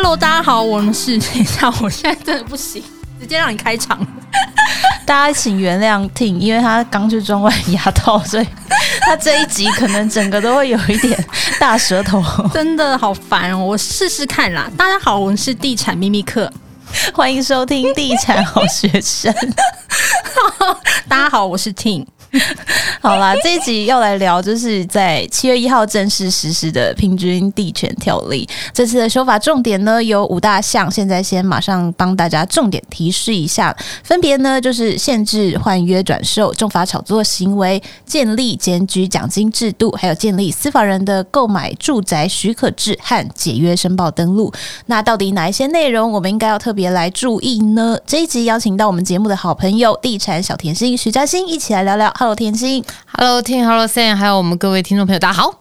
Hello，大家好，我们是等一下，我现在真的不行，直接让你开场。大家请原谅 Ting，因为他刚去装完牙套，所以他这一集可能整个都会有一点大舌头，真的好烦哦。我试试看啦。大家好，我们是地产秘密客，欢迎收听地产好学生。大家好，我是 Ting。好啦，这一集要来聊，就是在七月一号正式实施的平均地权条例。这次的修法重点呢有五大项，现在先马上帮大家重点提示一下，分别呢就是限制换约转售、重罚炒作行为、建立检举奖金制度，还有建立私法人的购买住宅许可制和解约申报登录。那到底哪一些内容我们应该要特别来注意呢？这一集邀请到我们节目的好朋友地产小甜心徐嘉欣一起来聊聊。Hello，甜心，Hello，听，Hello Sam，还有我们各位听众朋友，大家好。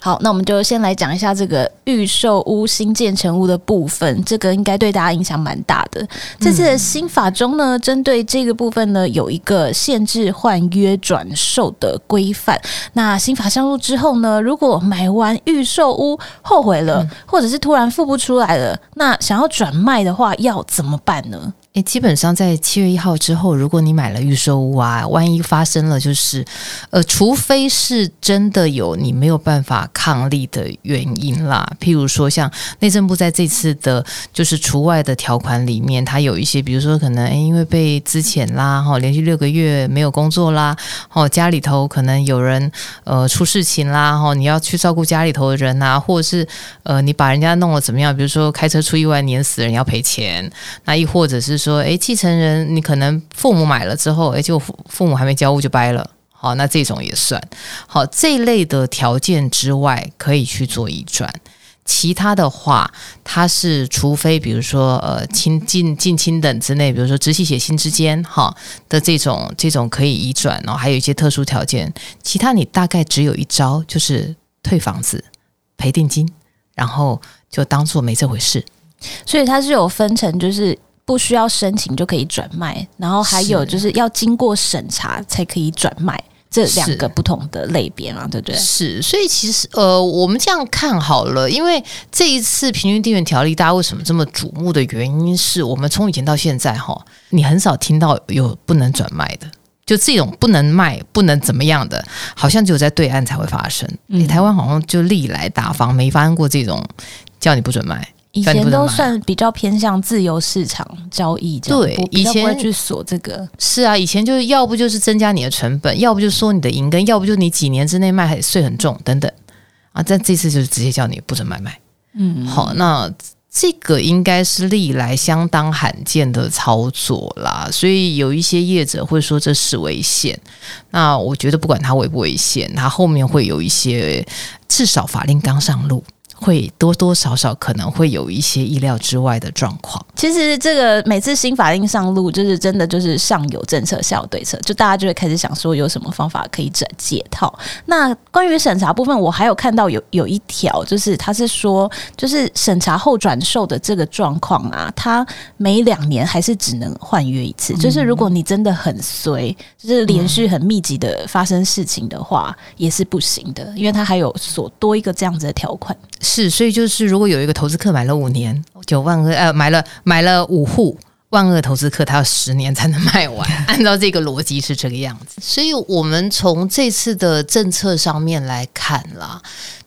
好，那我们就先来讲一下这个预售屋新建成屋的部分，这个应该对大家影响蛮大的。这次的新法中呢，针对这个部分呢，有一个限制换约转售的规范。那新法上路之后呢，如果买完预售屋后悔了，嗯、或者是突然付不出来了，那想要转卖的话，要怎么办呢？诶，基本上在七月一号之后，如果你买了预售屋啊，万一发生了，就是，呃，除非是真的有你没有办法抗力的原因啦，譬如说像内政部在这次的，就是除外的条款里面，它有一些，比如说可能诶，因为被资遣啦，哈，连续六个月没有工作啦，哦，家里头可能有人呃出事情啦，哈，你要去照顾家里头的人呐，或者是呃你把人家弄了怎么样，比如说开车出意外碾死人要赔钱，那亦或者是。说，诶，继承人，你可能父母买了之后，诶，就父父母还没交屋就掰了，好，那这种也算好。这一类的条件之外，可以去做移转。其他的话，它是除非比如说，呃，亲近近亲等之内，比如说直系血亲之间，哈的这种这种可以移转，然后还有一些特殊条件。其他你大概只有一招，就是退房子、赔定金，然后就当做没这回事。所以它是有分成，就是。不需要申请就可以转卖，然后还有就是要经过审查才可以转卖，这两个不同的类别嘛，对不对？是，所以其实呃，我们这样看好了，因为这一次平均地权条例大家为什么这么瞩目的原因是我们从以前到现在哈，你很少听到有不能转卖的，就这种不能卖、不能怎么样的，好像只有在对岸才会发生。你、嗯、台湾好像就历来大方没发生过这种叫你不准卖。以前都算比较偏向自由市场交易，对，以前不会去锁这个。是啊，以前就是要不就是增加你的成本，要不就说你的银根，要不就你几年之内卖还税很重等等啊。但这次就是直接叫你不准买卖。嗯，好，那这个应该是历来相当罕见的操作啦，所以有一些业者会说这是违宪。那我觉得不管它违不违宪，它后面会有一些至少法令刚上路。会多多少少可能会有一些意料之外的状况。其实这个每次新法令上路，就是真的就是上有政策，下有对策，就大家就会开始想说有什么方法可以解解套。那关于审查部分，我还有看到有有一条，就是他是说，就是审查后转售的这个状况啊，他每两年还是只能换约一次。嗯、就是如果你真的很随，就是连续很密集的发生事情的话，嗯、也是不行的，因为他还有所多一个这样子的条款。是，所以就是如果有一个投资客买了五年九万二，呃，买了买了五户万恶投资客，他要十年才能卖完。按照这个逻辑是这个样子。所以我们从这次的政策上面来看啦，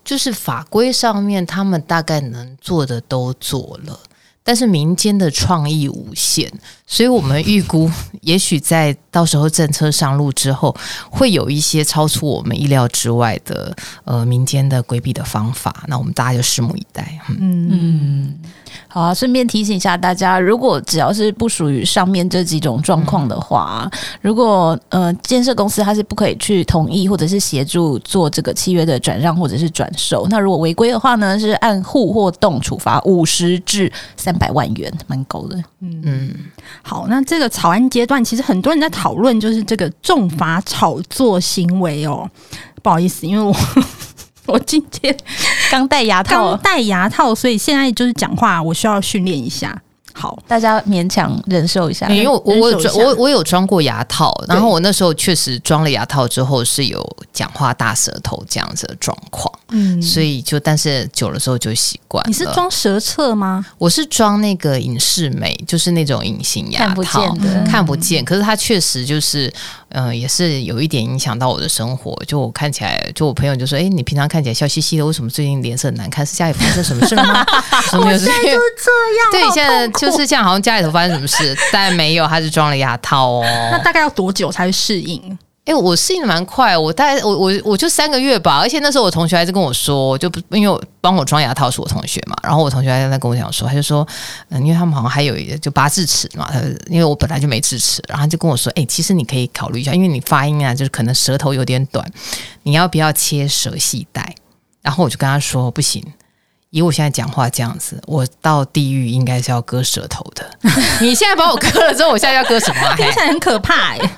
就是法规上面他们大概能做的都做了。但是民间的创意无限，所以我们预估，也许在到时候政策上路之后，会有一些超出我们意料之外的呃民间的规避的方法。那我们大家就拭目以待。嗯。嗯好啊，顺便提醒一下大家，如果只要是不属于上面这几种状况的话，嗯、如果呃建设公司它是不可以去同意或者是协助做这个契约的转让或者是转售，那如果违规的话呢，是按户或栋处罚五十至三百万元，蛮高的。嗯嗯，好，那这个草案阶段，其实很多人在讨论就是这个重罚炒作行为哦。不好意思，因为我。我今天刚戴牙套，刚戴牙套，所以现在就是讲话，我需要训练一下。好，大家勉强忍受一下。因为我我有装我我有装过牙套，然后我那时候确实装了牙套之后是有讲话大舌头这样子的状况，嗯，所以就但是久了之后就习惯。你是装舌侧吗？我是装那个隐适美，就是那种隐形牙套，看不见的，看不见。可是它确实就是，嗯、呃，也是有一点影响到我的生活。就我看起来，就我朋友就说：“哎、欸，你平常看起来笑嘻嘻的，为什么最近脸色很难看？是家里发生什么事了吗？” 我现在就是这样，对，现在就是这样，好像家里头发生什么事，但没有，他是装了牙套哦。那大概要多久才会适应？哎、欸，我适应的蛮快，我大概我我我就三个月吧。而且那时候我同学还是跟我说，就不因为我帮我装牙套是我同学嘛，然后我同学还在跟我讲说，他就说，嗯，因为他们好像还有一个就拔智齿嘛，他因为我本来就没智齿，然后他就跟我说，哎、欸，其实你可以考虑一下，因为你发音啊，就是可能舌头有点短，你要不要切舌系带？然后我就跟他说，不行。以我现在讲话这样子，我到地狱应该是要割舌头的。你现在把我割了之后，我现在要割什么？听起来很可怕哎、欸。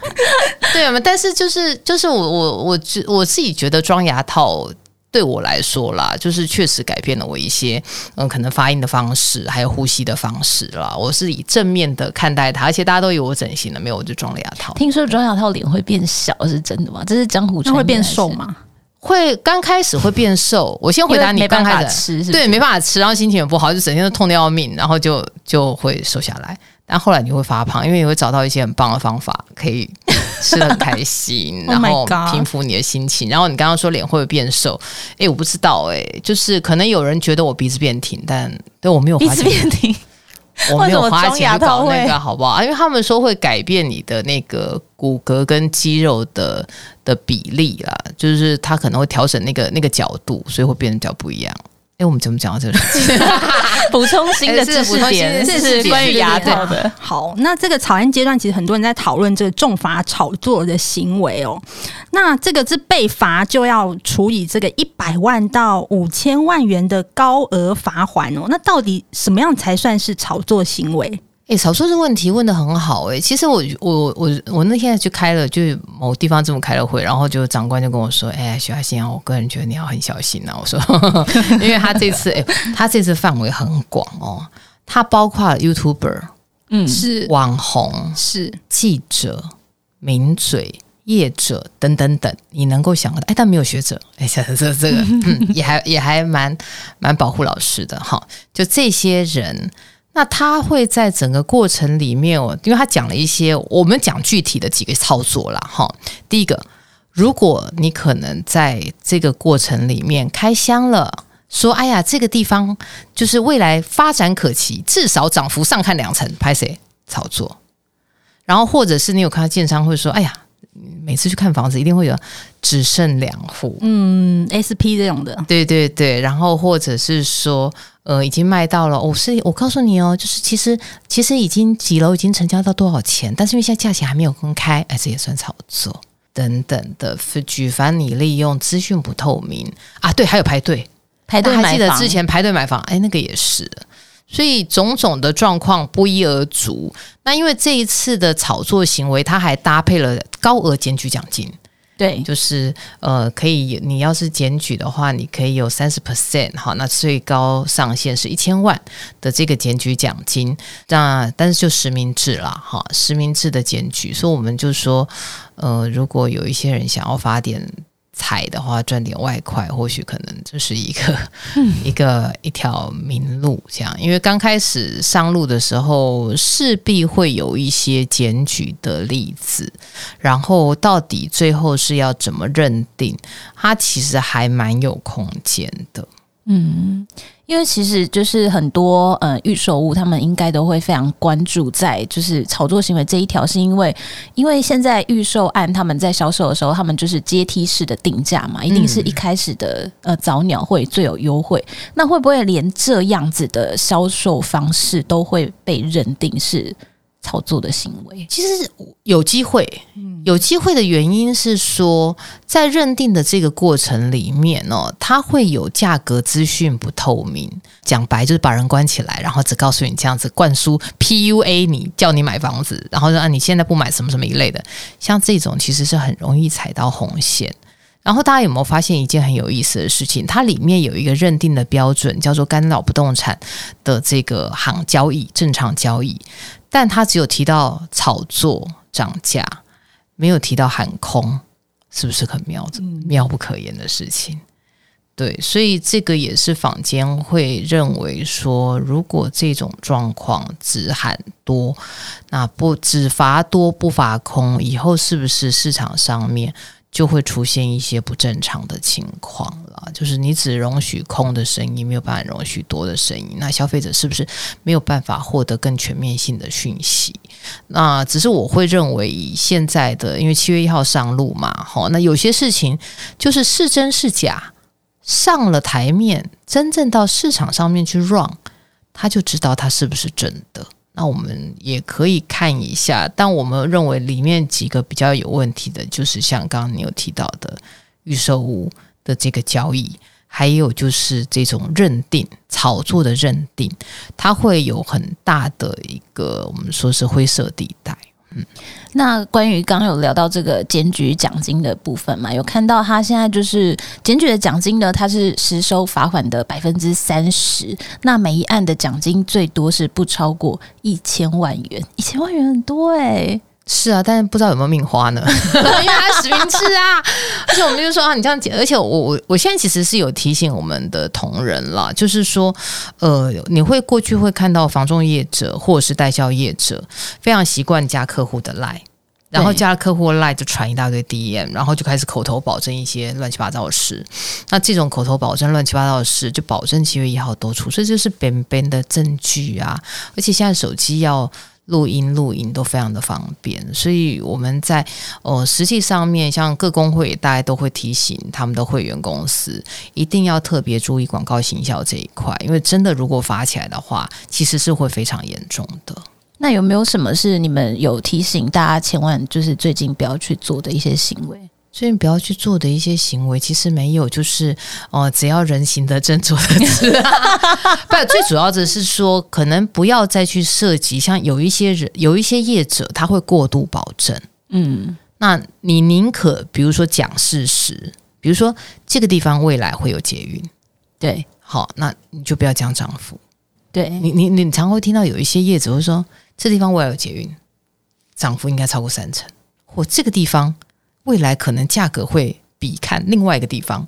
对啊，但是就是就是我我我觉我自己觉得装牙套对我来说啦，就是确实改变了我一些嗯，可能发音的方式，还有呼吸的方式啦。我是以正面的看待它，而且大家都以为我整形了，没有我就装了牙套。听说装牙套脸会变小，是真的吗？这是江湖传闻，会变瘦吗？会刚开始会变瘦，我先回答你刚开始吃是是对没办法吃，然后心情也不好，就整天都痛得要命，然后就就会瘦下来。但后来你会发胖，因为你会找到一些很棒的方法，可以吃的很开心，然后平复你的心情。然后你刚刚说脸会不会变瘦？哎，我不知道哎，就是可能有人觉得我鼻子变挺，但对我没有发现鼻子变挺。我没有花钱搞那个，好不好？因为他们说会改变你的那个骨骼跟肌肉的的比例啦，就是它可能会调整那个那个角度，所以会变得比较不一样。哎，我们怎么讲到这里？补充新的知识点，这是关于牙套的。好，那这个草案阶段，其实很多人在讨论这个重罚炒作的行为哦。那这个是被罚就要处以这个一百万到五千万元的高额罚款哦。那到底什么样才算是炒作行为？哎，少说这问题问得很好哎。其实我我我我那天去开了，就某地方这么开了会，然后就长官就跟我说：“哎，徐海欣啊，我个人觉得你要很小心呐、啊。”我说呵呵：“ 因为他这次哎，他这次范围很广哦，他包括 YouTuber，嗯，是网红，是记者、名嘴、业者等等等，你能够想到的哎，但没有学者哎，这这这个 嗯，也还也还蛮蛮保护老师的哈。就这些人。”那他会在整个过程里面哦，因为他讲了一些，我们讲具体的几个操作啦。哈。第一个，如果你可能在这个过程里面开箱了，说：“哎呀，这个地方就是未来发展可期，至少涨幅上看两成。”拍谁操作？然后或者是你有看到建商会说：“哎呀。”每次去看房子，一定会有只剩两户，嗯，SP 这种的，对对对，然后或者是说，呃，已经卖到了，我、哦、是我告诉你哦，就是其实其实已经几楼已经成交到多少钱，但是因为现在价钱还没有公开，哎，这也算炒作等等的，举凡你利用资讯不透明。啊，对，还有排队。排队买房，还记得之前排队买房，哎，那个也是。所以种种的状况不一而足。那因为这一次的炒作行为，它还搭配了高额检举奖金。对，就是呃，可以你要是检举的话，你可以有三十 percent 好，那最高上限是一千万的这个检举奖金。那但是就实名制啦，哈，实名制的检举。所以我们就说，呃，如果有一些人想要发点。踩的话赚点外快，或许可能就是一个、嗯、一个一条明路，这样。因为刚开始上路的时候，势必会有一些检举的例子，然后到底最后是要怎么认定，它其实还蛮有空间的。嗯，因为其实就是很多呃预售物，他们应该都会非常关注在就是炒作行为这一条，是因为因为现在预售案他们在销售的时候，他们就是阶梯式的定价嘛，一定是一开始的呃早鸟会最有优惠，那会不会连这样子的销售方式都会被认定是炒作的行为？其实有机会。有机会的原因是说，在认定的这个过程里面哦，它会有价格资讯不透明，讲白就是把人关起来，然后只告诉你这样子灌输 PUA 你，叫你买房子，然后让啊你现在不买什么什么一类的，像这种其实是很容易踩到红线。然后大家有没有发现一件很有意思的事情？它里面有一个认定的标准，叫做干扰不动产的这个行交易正常交易，但他只有提到炒作涨价，没有提到喊空，是不是很妙？妙不可言的事情。对，所以这个也是坊间会认为说，如果这种状况只喊多，那不只罚多不罚空，以后是不是市场上面就会出现一些不正常的情况了？就是你只容许空的声音，没有办法容许多的声音，那消费者是不是没有办法获得更全面性的讯息？那只是我会认为，以现在的，因为七月一号上路嘛，好，那有些事情就是是真是假。上了台面，真正到市场上面去 run，他就知道它是不是真的。那我们也可以看一下，但我们认为里面几个比较有问题的，就是像刚刚你有提到的预售屋的这个交易，还有就是这种认定炒作的认定，它会有很大的一个我们说是灰色地带。嗯，那关于刚有聊到这个检举奖金的部分嘛，有看到他现在就是检举的奖金呢，它是实收罚款的百分之三十，那每一案的奖金最多是不超过一千万元，一千万元很多哎、是啊，但是不知道有没有命花呢？因为他实名制啊，而且我们就说啊，你这样讲，而且我我我现在其实是有提醒我们的同仁啦，就是说，呃，你会过去会看到房仲业者或者是代销业者非常习惯加客户的 line，然后加了客户的 line 就传一大堆 DM，然后就开始口头保证一些乱七八糟的事。那这种口头保证乱七八糟的事，就保证七月一号都出，这就是边边的证据啊！而且现在手机要。录音、录音都非常的方便，所以我们在呃实际上面，像各工会大家都会提醒他们的会员公司，一定要特别注意广告行销这一块，因为真的如果罚起来的话，其实是会非常严重的。那有没有什么是你们有提醒大家千万就是最近不要去做的一些行为？所以你不要去做的一些行为，其实没有，就是哦、呃，只要人行得正，坐得直。不，最主要的是说，可能不要再去涉及，像有一些人，有一些业者，他会过度保证。嗯，那你宁可比如说讲事实，比如说这个地方未来会有捷运，对，好，那你就不要讲涨幅。对你，你你常会听到有一些业者会说，这地方未来有捷运，涨幅应该超过三成，或这个地方。未来可能价格会比看另外一个地方，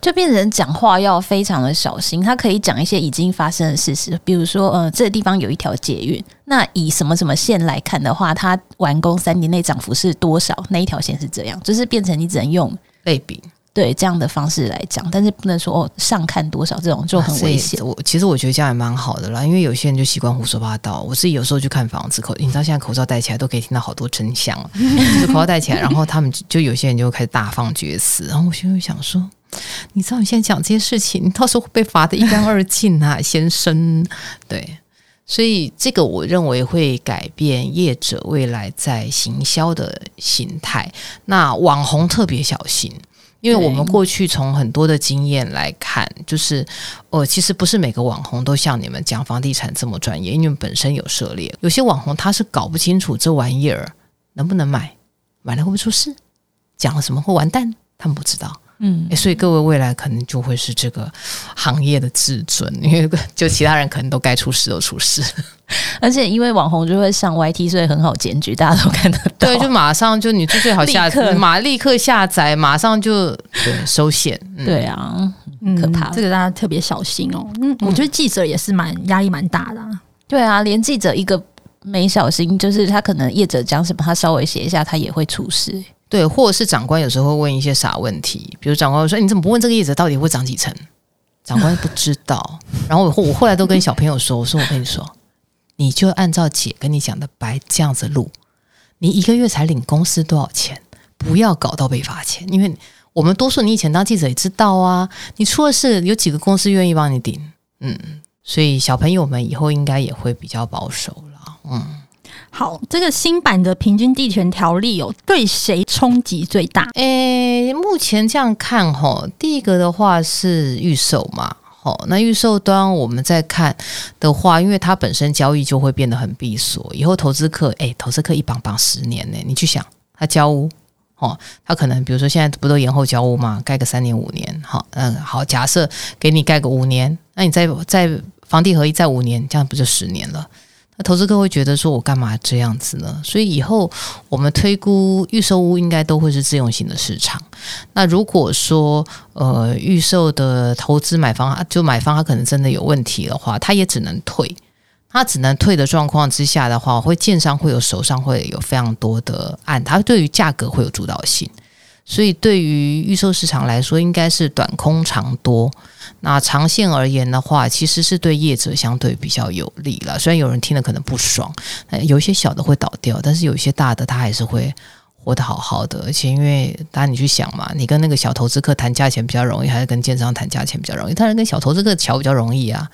就变成讲话要非常的小心。他可以讲一些已经发生的事实，比如说，呃，这个地方有一条捷运，那以什么什么线来看的话，它完工三年内涨幅是多少？那一条线是这样，就是变成你只能用类比。对这样的方式来讲，但是不能说哦，上看多少这种就很危险。我其实我觉得这样也蛮好的啦，因为有些人就习惯胡说八道。我自己有时候去看房子口，你知道现在口罩戴起来都可以听到好多真相，就是口罩戴起来，然后他们就有些人就开始大放厥词，然后我就会想说，你知道你现在讲这些事情，你到时候会被罚的一干二净啊，先生。对，所以这个我认为会改变业者未来在行销的形态。那网红特别小心。因为我们过去从很多的经验来看，就是，呃，其实不是每个网红都像你们讲房地产这么专业，因为本身有涉猎。有些网红他是搞不清楚这玩意儿能不能买，买了会不会出事，讲了什么会完蛋，他们不知道。嗯，所以各位未来可能就会是这个行业的至尊，因为就其他人可能都该出事都出事，而且因为网红就会上 YT，所以很好检举，大家都看得到。对，就马上就你就最好下载，马立刻下载，马上就对收线。嗯、对啊，可怕、嗯，这个大家特别小心哦。嗯，我觉得记者也是蛮压力蛮大的、啊。对啊，连记者一个没小心，就是他可能业者讲什么，他稍微写一下，他也会出事。对，或者是长官有时候会问一些傻问题，比如长官说：“你怎么不问这个业者到底会长几成？”长官不知道。然后我我后来都跟小朋友说：“我说我跟你说，你就按照姐跟你讲的白这样子录，你一个月才领公司多少钱？不要搞到被罚钱，因为我们多数你以前当记者也知道啊，你出了事有几个公司愿意帮你顶？嗯，所以小朋友们以后应该也会比较保守了，嗯。”好，这个新版的平均地权条例有对谁冲击最大？诶，目前这样看哈，第一个的话是预售嘛，好，那预售端我们在看的话，因为它本身交易就会变得很闭锁，以后投资客诶，投资客一绑绑十年呢，你去想他交屋哦，他可能比如说现在不都延后交屋嘛，盖个三年五年，好，嗯，好，假设给你盖个五年，那你再再房地合一再五年，这样不就十年了？那投资客会觉得说，我干嘛这样子呢？所以以后我们推估预售屋应该都会是自用型的市场。那如果说呃预售的投资买方就买方他可能真的有问题的话，他也只能退。他只能退的状况之下的话，会建商会有手上会有非常多的案，他对于价格会有主导性，所以对于预售市场来说，应该是短空长多。那长线而言的话，其实是对业者相对比较有利了。虽然有人听了可能不爽，有一些小的会倒掉，但是有一些大的他还是会活得好好的。而且因为大家你去想嘛，你跟那个小投资客谈价钱比较容易，还是跟建商谈价钱比较容易？当然跟小投资客乔比较容易啊。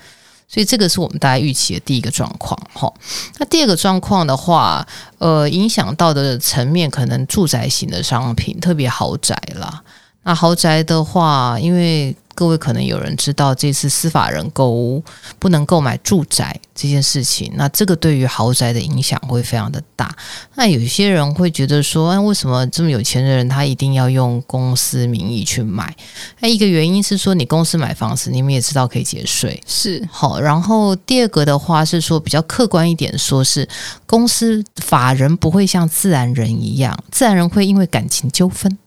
所以这个是我们大家预期的第一个状况，哈。那第二个状况的话，呃，影响到的层面可能住宅型的商品，特别豪宅啦。那豪宅的话，因为各位可能有人知道，这次司法人购屋不能购买住宅这件事情，那这个对于豪宅的影响会非常的大。那有些人会觉得说，那为什么这么有钱的人他一定要用公司名义去买？那一个原因是说，你公司买房子，你们也知道可以节税，是好。然后第二个的话是说，比较客观一点，说是公司法人不会像自然人一样，自然人会因为感情纠纷。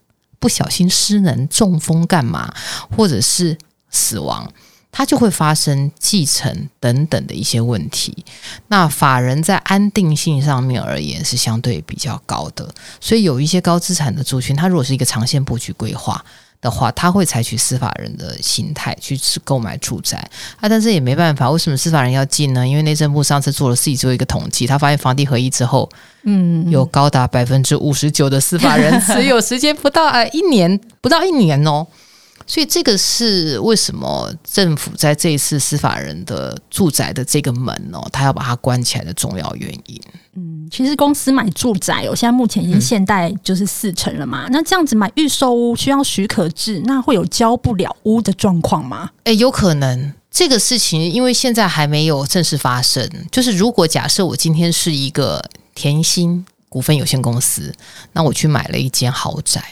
不小心失能、中风干嘛，或者是死亡，它就会发生继承等等的一些问题。那法人在安定性上面而言是相对比较高的，所以有一些高资产的族群，它如果是一个长线布局规划。的话，他会采取司法人的心态去购买住宅啊，但是也没办法，为什么司法人要进呢？因为内政部上次做了自己做一个统计，他发现房地合一之后，嗯，有高达百分之五十九的司法人持有时间不到啊一年，不到一年哦。所以这个是为什么政府在这一次司法人的住宅的这个门哦，他要把它关起来的重要原因。嗯，其实公司买住宅哦，现在目前已经现代就是四成了嘛。嗯、那这样子买预售屋需要许可制，那会有交不了屋的状况吗？诶，有可能这个事情，因为现在还没有正式发生。就是如果假设我今天是一个甜心股份有限公司，那我去买了一间豪宅，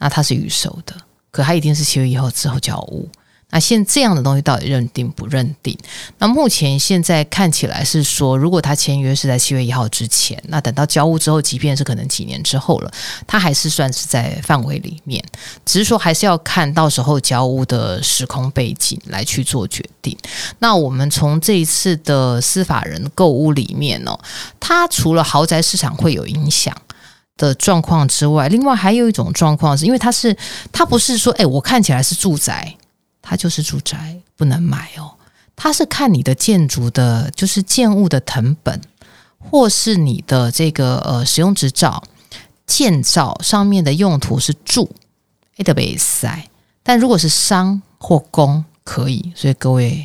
那它是预售的。可他一定是七月一号之后交屋，那现这样的东西到底认定不认定？那目前现在看起来是说，如果他签约是在七月一号之前，那等到交屋之后，即便是可能几年之后了，他还是算是在范围里面。只是说还是要看到时候交屋的时空背景来去做决定。那我们从这一次的司法人购屋里面呢，它除了豪宅市场会有影响。的状况之外，另外还有一种状况是，因为它是它不是说，哎，我看起来是住宅，它就是住宅，不能买哦。它是看你的建筑的，就是建物的成本，或是你的这个呃使用执照、建造上面的用途是住，哎的被塞。但如果是商或工，可以。所以各位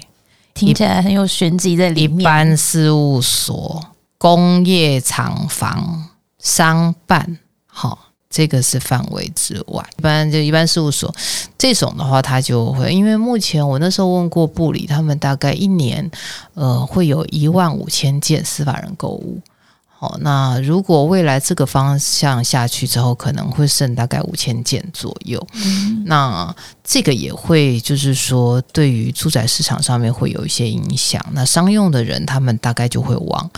听起来很有玄机在里面。一般事务所、工业厂房。商办，好，这个是范围之外。一般就一般事务所这种的话，他就会，因为目前我那时候问过部里，他们大概一年，呃，会有一万五千件司法人购物。好，那如果未来这个方向下去之后，可能会剩大概五千件左右。嗯、那这个也会就是说，对于住宅市场上面会有一些影响。那商用的人，他们大概就会往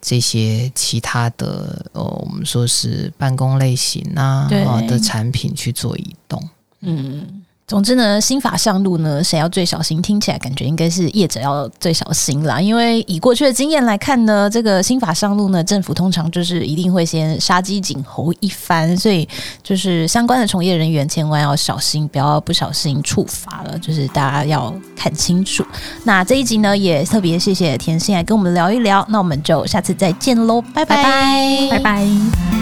这些其他的，呃，我们说是办公类型啊的产品去做移动。嗯。总之呢，新法上路呢，谁要最小心？听起来感觉应该是业者要最小心啦。因为以过去的经验来看呢，这个新法上路呢，政府通常就是一定会先杀鸡儆猴一番，所以就是相关的从业人员千万要小心，不要不小心触法了。就是大家要看清楚。那这一集呢，也特别谢谢甜心来跟我们聊一聊。那我们就下次再见喽，拜拜拜拜。拜拜